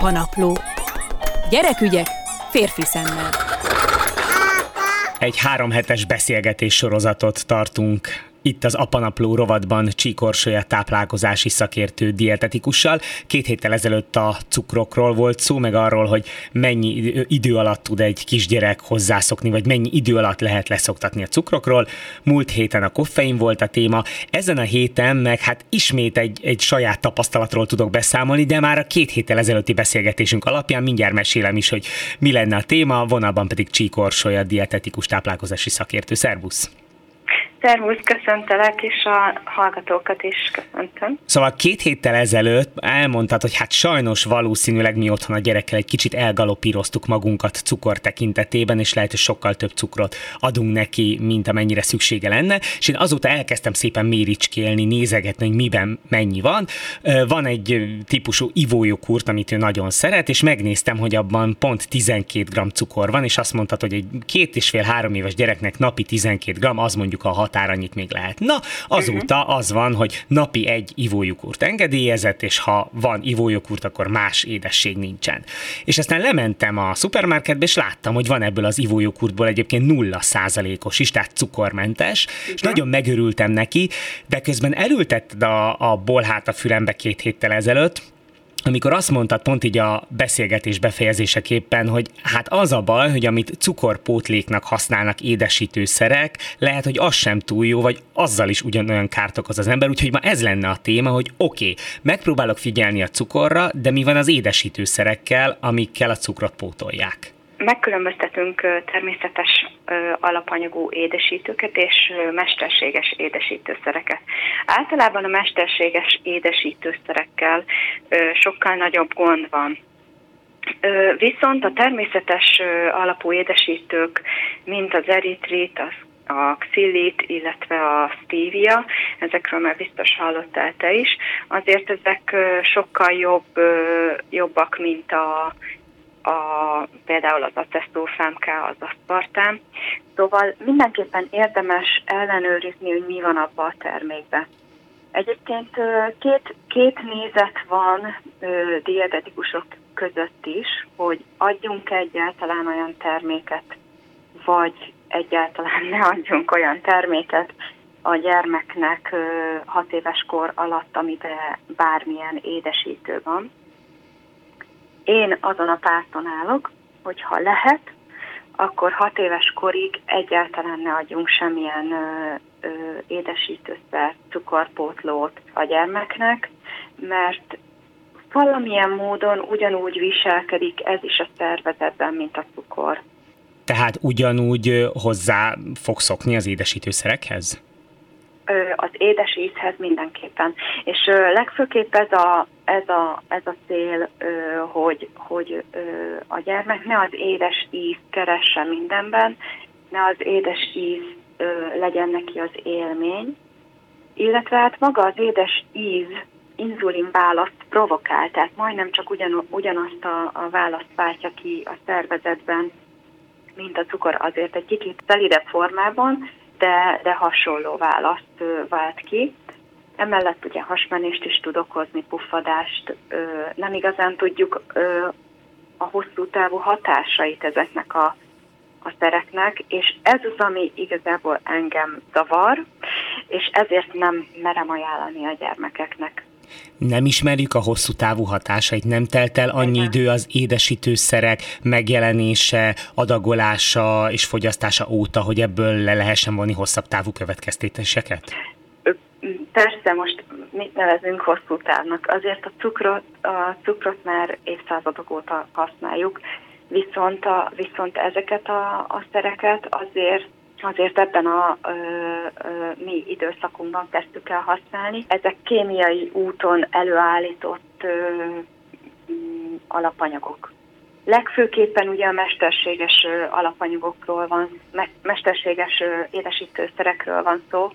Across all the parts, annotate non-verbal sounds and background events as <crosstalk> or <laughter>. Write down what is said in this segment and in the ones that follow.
Apanapló. Gyerekügyek férfi szemmel. Egy három hetes beszélgetés sorozatot tartunk itt az Apanapló rovatban Csíkorsolya táplálkozási szakértő dietetikussal. Két héttel ezelőtt a cukrokról volt szó, meg arról, hogy mennyi idő alatt tud egy kisgyerek hozzászokni, vagy mennyi idő alatt lehet leszoktatni a cukrokról. Múlt héten a koffein volt a téma, ezen a héten meg hát ismét egy, egy saját tapasztalatról tudok beszámolni, de már a két héttel ezelőtti beszélgetésünk alapján mindjárt mesélem is, hogy mi lenne a téma, vonalban pedig Csíkorsolya dietetikus táplálkozási szakértő. Szervusz! Szervusz, köszöntelek, és a hallgatókat is köszöntöm. Szóval két héttel ezelőtt elmondtad, hogy hát sajnos valószínűleg mi otthon a gyerekkel egy kicsit elgalopíroztuk magunkat cukor tekintetében, és lehet, hogy sokkal több cukrot adunk neki, mint amennyire szüksége lenne, és én azóta elkezdtem szépen méricskélni, nézegetni, hogy miben mennyi van. Van egy típusú ivójogurt, amit ő nagyon szeret, és megnéztem, hogy abban pont 12 g cukor van, és azt mondtad, hogy egy két és fél három éves gyereknek napi 12 g, az mondjuk a határ annyit még lehet. Na, azóta uh-huh. az van, hogy napi egy ivójukurt engedélyezett, és ha van ivójukurt, akkor más édesség nincsen. És aztán lementem a szupermarketbe, és láttam, hogy van ebből az ivójoghurtból egyébként nulla százalékos is, tehát cukormentes, és nagyon megörültem neki, de közben elültetted a, a bolhát a fülembe két héttel ezelőtt, amikor azt mondtad pont így a beszélgetés befejezéseképpen, hogy hát az a baj, hogy amit cukorpótléknak használnak édesítőszerek, lehet, hogy az sem túl jó, vagy azzal is ugyanolyan kárt okoz az ember, úgyhogy ma ez lenne a téma, hogy oké, okay, megpróbálok figyelni a cukorra, de mi van az édesítőszerekkel, amikkel a cukrot pótolják? Megkülönböztetünk természetes alapanyagú édesítőket és mesterséges édesítőszereket. Általában a mesterséges édesítőszerekkel sokkal nagyobb gond van. Viszont a természetes alapú édesítők, mint az eritrit, az a xillit, illetve a stevia, ezekről már biztos hallottál te is, azért ezek sokkal jobb, jobbak, mint a a, például az acesztófámká, az aszpartám. Szóval mindenképpen érdemes ellenőrizni, hogy mi van abban a termékben. Egyébként két, két nézet van dietetikusok között is, hogy adjunk egyáltalán olyan terméket, vagy egyáltalán ne adjunk olyan terméket a gyermeknek hat éves kor alatt, amiben bármilyen édesítő van. Én azon a párton állok, hogy ha lehet, akkor hat éves korig egyáltalán ne adjunk semmilyen ö, ö, édesítőszer, cukorpótlót a gyermeknek, mert valamilyen módon ugyanúgy viselkedik ez is a szervezetben, mint a cukor. Tehát ugyanúgy hozzá fog szokni az édesítőszerekhez? Az édes ízhez mindenképpen. És legfőképp ez a, ez a, ez a cél, hogy, hogy a gyermek ne az édes íz keresse mindenben, ne az édes íz legyen neki az élmény, illetve hát maga az édes íz inzulin választ provokál, tehát majdnem csak ugyan, ugyanazt a, a választ váltja ki a szervezetben, mint a cukor, azért egy kicsit szelidebb formában, de, de hasonló választ vált ki. Emellett ugye hasmenést is tud okozni, puffadást, nem igazán tudjuk a hosszú távú hatásait ezeknek a, a szereknek, és ez az, ami igazából engem zavar, és ezért nem merem ajánlani a gyermekeknek nem ismerjük a hosszú távú hatásait, nem telt el annyi idő az édesítőszerek megjelenése, adagolása és fogyasztása óta, hogy ebből le lehessen vonni hosszabb távú következtetéseket? Persze, most mit nevezünk hosszú távnak? Azért a cukrot, a cukrot már évszázadok óta használjuk, viszont, a, viszont ezeket a, a szereket azért azért ebben a ö, ö, mi időszakunkban kezdtük el használni. Ezek kémiai úton előállított ö, alapanyagok. Legfőképpen ugye a mesterséges alapanyagokról van, mesterséges édesítőszerekről van szó,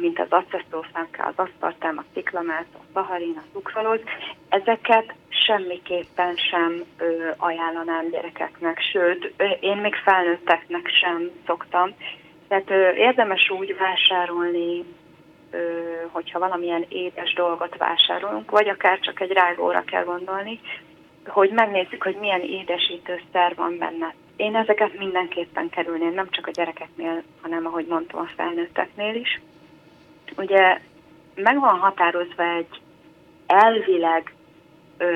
mint az acesztófánka, az aszpartám, a ciklamát, a szaharin, a szukraloz. Ezeket semmiképpen sem ajánlanám gyerekeknek, sőt, én még felnőtteknek sem szoktam. Tehát érdemes úgy vásárolni, hogyha valamilyen édes dolgot vásárolunk, vagy akár csak egy rágóra kell gondolni, hogy megnézzük, hogy milyen édesítőszer van benne. Én ezeket mindenképpen kerülném, nem csak a gyerekeknél, hanem ahogy mondtam, a felnőtteknél is. Ugye meg van határozva egy elvileg ö,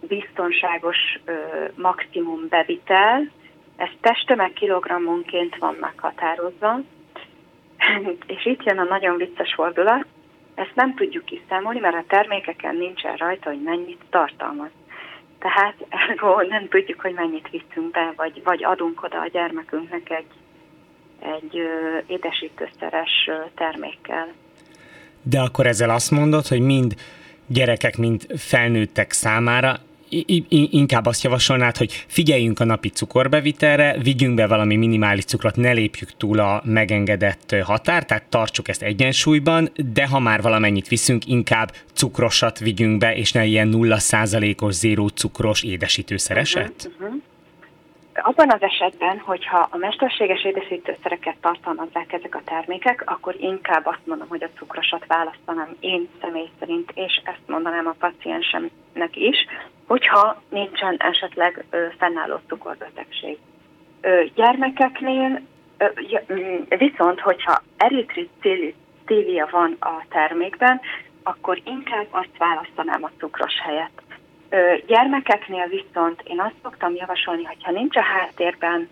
biztonságos ö, maximum bevitel, ez testtömeg kilogrammonként van meghatározva, <laughs> és itt jön a nagyon vicces fordulat, ezt nem tudjuk kiszámolni, mert a termékeken nincsen rajta, hogy mennyit tartalmaz. Tehát ergo nem tudjuk, hogy mennyit viszünk be, vagy, vagy adunk oda a gyermekünknek egy, egy ö, édesítőszeres termékkel. De akkor ezzel azt mondod, hogy mind gyerekek, mind felnőttek számára inkább azt javasolnád, hogy figyeljünk a napi cukorbevitelre, vigyünk be valami minimális cukrot, ne lépjük túl a megengedett határt, tehát tartsuk ezt egyensúlyban, de ha már valamennyit viszünk, inkább cukrosat vigyünk be, és ne ilyen 0%-os, zéró cukros édesítőszereset? Uh-huh, uh-huh. Abban az esetben, hogyha a mesterséges édesítőszereket tartalmazzák ezek a termékek, akkor inkább azt mondom, hogy a cukrosat választanám én személy szerint, és ezt mondanám a paciensemnek is, hogyha nincsen esetleg fennálló cukorbetegség. Gyermekeknél mm, viszont, hogyha eritritívia van a termékben, akkor inkább azt választanám a cukros helyett. Gyermekeknél viszont én azt szoktam javasolni, hogyha nincs a háttérben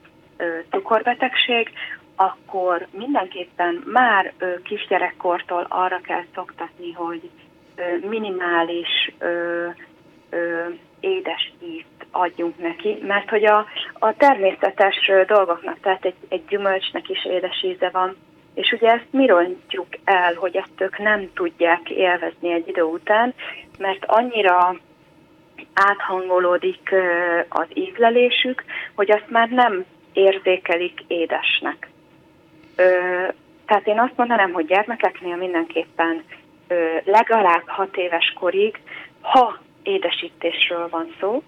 cukorbetegség, akkor mindenképpen már kisgyerekkortól arra kell szoktatni, hogy minimális ö, ö, édes ízt adjunk neki, mert hogy a, a természetes dolgoknak, tehát egy, egy gyümölcsnek is édes íze van, és ugye ezt mi rontjuk el, hogy ezt ők nem tudják élvezni egy idő után, mert annyira áthangolódik az ízlelésük, hogy azt már nem érzékelik édesnek. Tehát én azt mondanám, hogy gyermekeknél mindenképpen legalább hat éves korig, ha édesítésről van szó,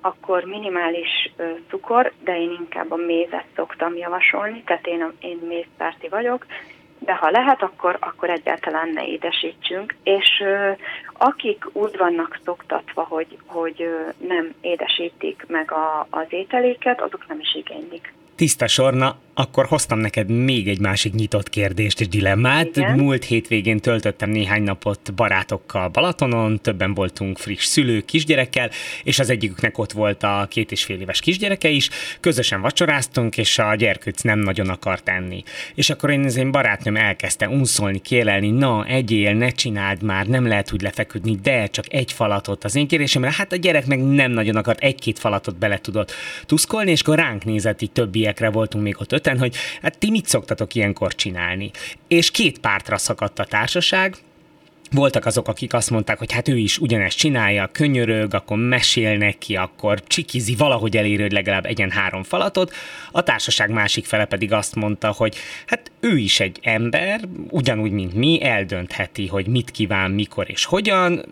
akkor minimális cukor, de én inkább a mézet szoktam javasolni, tehát én, én mézpárti vagyok, de ha lehet, akkor, akkor egyáltalán ne édesítsünk. És ö, akik úgy vannak szoktatva, hogy, hogy ö, nem édesítik meg a, az ételéket, azok nem is igénylik. Tiszta Sorna, akkor hoztam neked még egy másik nyitott kérdést és dilemmát. Igen. Múlt hétvégén töltöttem néhány napot barátokkal Balatonon, többen voltunk friss szülők kisgyerekkel, és az egyiküknek ott volt a két és fél éves kisgyereke is. Közösen vacsoráztunk, és a gyerkőc nem nagyon akart enni. És akkor én az én barátnőm elkezdte unszolni, kérelni, na, egyél, ne csináld már, nem lehet úgy lefeküdni, de csak egy falatot az én kérésemre. Hát a gyerek meg nem nagyon akart, egy-két falatot bele tudott tuszkolni, és akkor ránk nézett, így többiekre voltunk még ott öten, hogy hát ti mit szoktatok ilyenkor csinálni? És két pártra szakadt a társaság, voltak azok, akik azt mondták, hogy hát ő is ugyanezt csinálja, könyörög, akkor mesél neki, akkor csikizi, valahogy elér, hogy legalább egyen három falatot. A társaság másik fele pedig azt mondta, hogy hát ő is egy ember, ugyanúgy, mint mi, eldöntheti, hogy mit kíván, mikor és hogyan.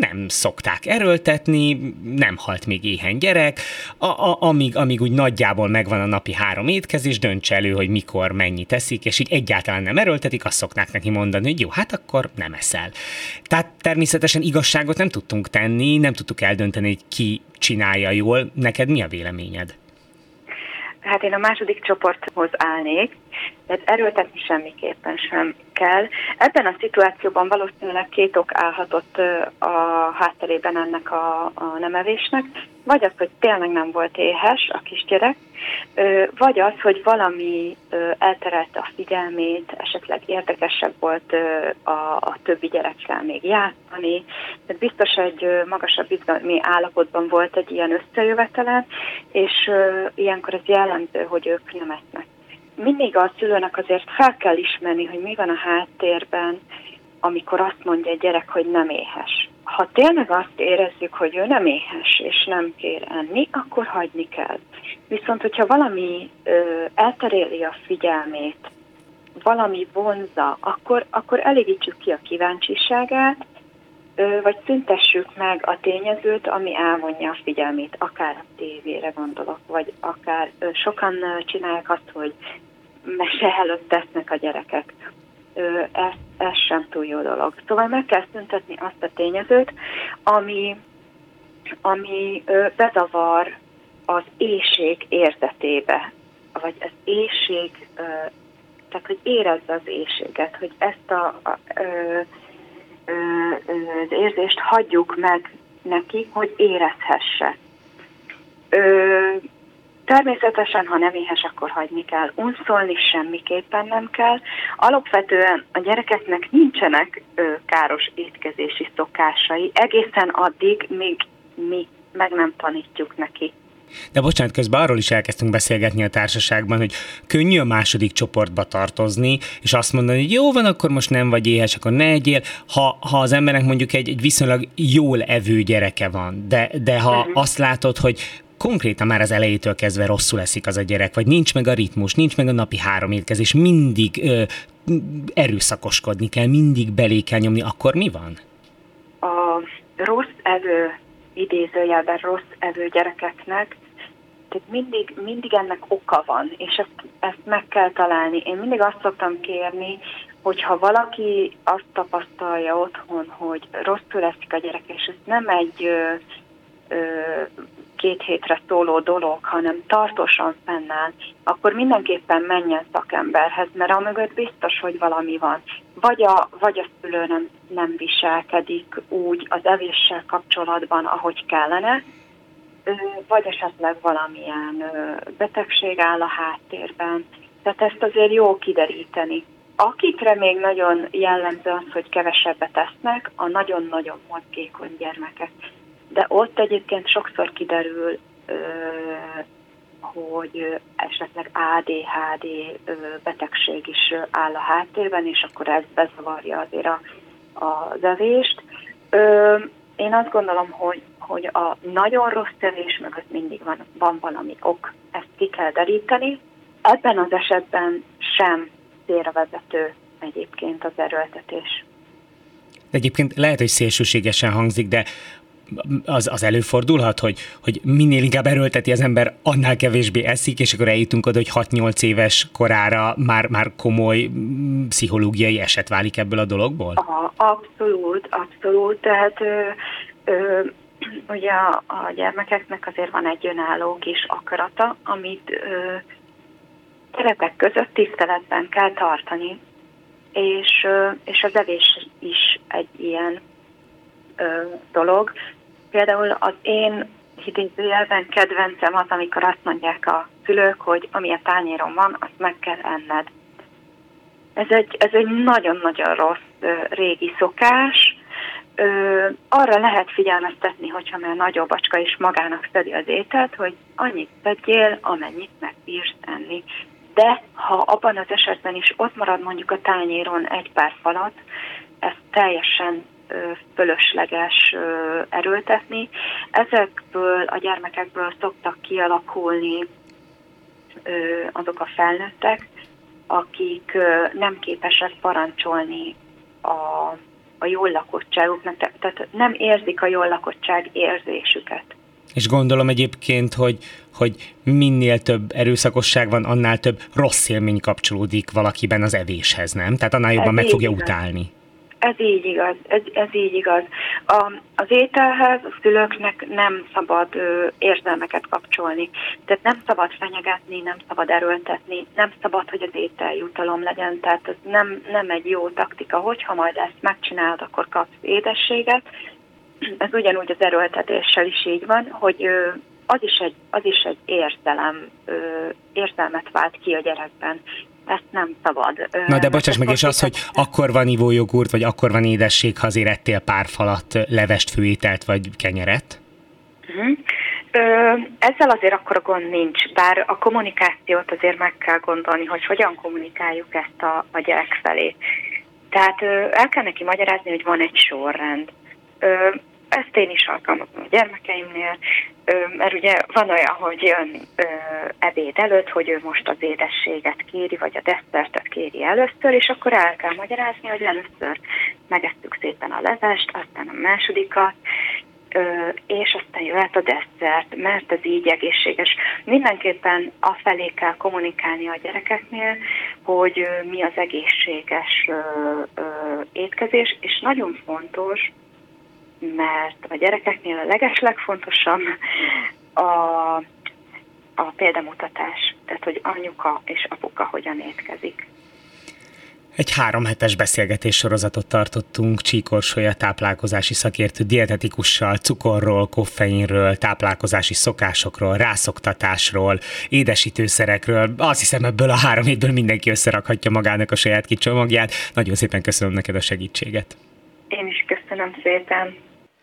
Nem szokták erőltetni, nem halt még éhen gyerek, a, a, amíg, amíg úgy nagyjából megvan a napi három étkezés, dönts elő, hogy mikor mennyi teszik, és így egyáltalán nem erőltetik, azt szoknák neki mondani, hogy jó, hát akkor nem eszel. Tehát természetesen igazságot nem tudtunk tenni, nem tudtuk eldönteni, hogy ki csinálja jól. Neked mi a véleményed? Hát én a második csoporthoz állnék, tehát erőltetni semmiképpen sem kell. Ebben a szituációban valószínűleg két ok állhatott a hátterében ennek a, a nemevésnek, vagy az, hogy tényleg nem volt éhes a kisgyerek, vagy az, hogy valami elterelte a figyelmét, esetleg érdekesebb volt a, többi gyerekkel még játszani. Tehát biztos egy magasabb izgalmi állapotban volt egy ilyen összejövetele, és ilyenkor ez jellemző, hogy ők nem esznek mindig a szülőnek azért fel kell ismerni, hogy mi van a háttérben, amikor azt mondja egy gyerek, hogy nem éhes. Ha tényleg azt érezzük, hogy ő nem éhes és nem kér enni, akkor hagyni kell. Viszont, hogyha valami ö, elteréli a figyelmét, valami vonza, akkor, akkor elégítsük ki a kíváncsiságát, vagy szüntessük meg a tényezőt, ami elvonja a figyelmét, akár a tévére gondolok, vagy akár sokan csinálják azt, hogy mese előtt tesznek a gyerekek. Ez, ez sem túl jó dolog. Szóval meg kell szüntetni azt a tényezőt, ami ami bezavar az éjség érzetébe, vagy az éjség, tehát hogy érezze az éjséget, hogy ezt a, a ö, ö, az érzést hagyjuk meg neki, hogy érezhesse. Ö, természetesen, ha nem éhes, akkor hagyni kell. Unszolni semmiképpen nem kell. Alapvetően a gyerekeknek nincsenek ö, káros étkezési szokásai, egészen addig, míg mi meg nem tanítjuk neki. De bocsánat, közben arról is elkezdtünk beszélgetni a társaságban, hogy könnyű a második csoportba tartozni, és azt mondani, hogy jó van, akkor most nem vagy éhes, akkor ne egyél. Ha, ha az embernek mondjuk egy, egy viszonylag jól evő gyereke van, de, de ha uh-huh. azt látod, hogy konkrétan már az elejétől kezdve rosszul eszik az a gyerek, vagy nincs meg a ritmus, nincs meg a napi három étkezés, mindig ö, erőszakoskodni kell, mindig belé kell nyomni, akkor mi van? A rossz evő idézőjelben rossz evő tehát mindig, mindig ennek oka van, és ezt, ezt meg kell találni. Én mindig azt szoktam kérni, hogyha valaki azt tapasztalja otthon, hogy rosszul eszik a gyerek, és ez nem egy ö, ö, két hétre szóló dolog, hanem tartósan fennáll, akkor mindenképpen menjen szakemberhez, mert amögött biztos, hogy valami van. Vagy a, vagy a szülő nem, nem viselkedik úgy az evéssel kapcsolatban, ahogy kellene, vagy esetleg valamilyen betegség áll a háttérben. Tehát ezt azért jó kideríteni. Akikre még nagyon jellemző az, hogy kevesebbet esznek, a nagyon-nagyon mozgékony gyermekek. De ott egyébként sokszor kiderül, hogy esetleg ADHD betegség is áll a háttérben, és akkor ez bezavarja azért a, az evést. Én azt gondolom, hogy, hogy a nagyon rossz tevés mögött mindig van, van valami ok, ezt ki kell deríteni. Ebben az esetben sem vezető egyébként az erőltetés. Egyébként lehet, hogy szélsőségesen hangzik, de az, az előfordulhat, hogy, hogy minél inkább erőlteti az ember, annál kevésbé eszik, és akkor eljutunk oda, hogy 6-8 éves korára már, már komoly mm, pszichológiai eset válik ebből a dologból? Aha, abszolút, abszolút. Tehát ö, ö, ugye a, a gyermekeknek azért van egy önálló kis akarata, amit ö, keretek között tiszteletben kell tartani, és, ö, és az evés is egy ilyen dolog. Például az én idézőjelben kedvencem az, amikor azt mondják a szülők, hogy ami a tányéron van, azt meg kell enned. Ez egy, ez egy nagyon-nagyon rossz régi szokás. Ö, arra lehet figyelmeztetni, hogyha már nagyobb bacska is magának szedi az ételt, hogy annyit tegyél, amennyit megbírsz enni. De ha abban az esetben is ott marad mondjuk a tányéron egy pár falat, ez teljesen fölösleges erőltetni. Ezekből a gyermekekből szoktak kialakulni azok a felnőttek, akik nem képesek parancsolni a, a jól lakottságuknak, tehát nem érzik a jól lakottság érzésüket. És gondolom egyébként, hogy, hogy minél több erőszakosság van, annál több rossz élmény kapcsolódik valakiben az evéshez, nem? Tehát annál jobban Ez meg fogja utálni. Ez így igaz, ez, ez így igaz. A, az ételhez a szülőknek nem szabad ö, érzelmeket kapcsolni. Tehát nem szabad fenyegetni, nem szabad erőltetni, nem szabad, hogy az étel jutalom legyen. Tehát ez nem, nem egy jó taktika, hogyha majd ezt megcsinálod, akkor kapsz édességet. Ez ugyanúgy az erőltetéssel is így van, hogy ö, az is egy, az is egy érzelem, ö, érzelmet vált ki a gyerekben ezt nem szabad. Na de bocsáss meg, és az, hogy akkor van ivójogurt, vagy akkor van édesség, ha azért ettél pár falat, levest, főételt, vagy kenyeret? Uh-huh. Ö, ezzel azért akkor a gond nincs, bár a kommunikációt azért meg kell gondolni, hogy hogyan kommunikáljuk ezt a, a gyerek felé. Tehát ö, el kell neki magyarázni, hogy van egy sorrend. Ö, ezt én is alkalmazom a gyermekeimnél, mert ugye van olyan, hogy jön ebéd előtt, hogy ő most az édességet kéri, vagy a desszertet kéri először, és akkor el kell magyarázni, hogy először megettük szépen a levest, aztán a másodikat, és aztán jöhet a desszert, mert ez így egészséges. Mindenképpen afelé kell kommunikálni a gyerekeknél, hogy mi az egészséges étkezés, és nagyon fontos, mert a gyerekeknél a legeslegfontosabb a, a példamutatás, tehát hogy anyuka és apuka hogyan étkezik. Egy három hetes beszélgetés sorozatot tartottunk Csíkorsolya táplálkozási szakértő dietetikussal, cukorról, koffeinről, táplálkozási szokásokról, rászoktatásról, édesítőszerekről. Azt hiszem ebből a három hétből mindenki összerakhatja magának a saját kicsomagját. Nagyon szépen köszönöm neked a segítséget. Én is köszönöm szépen.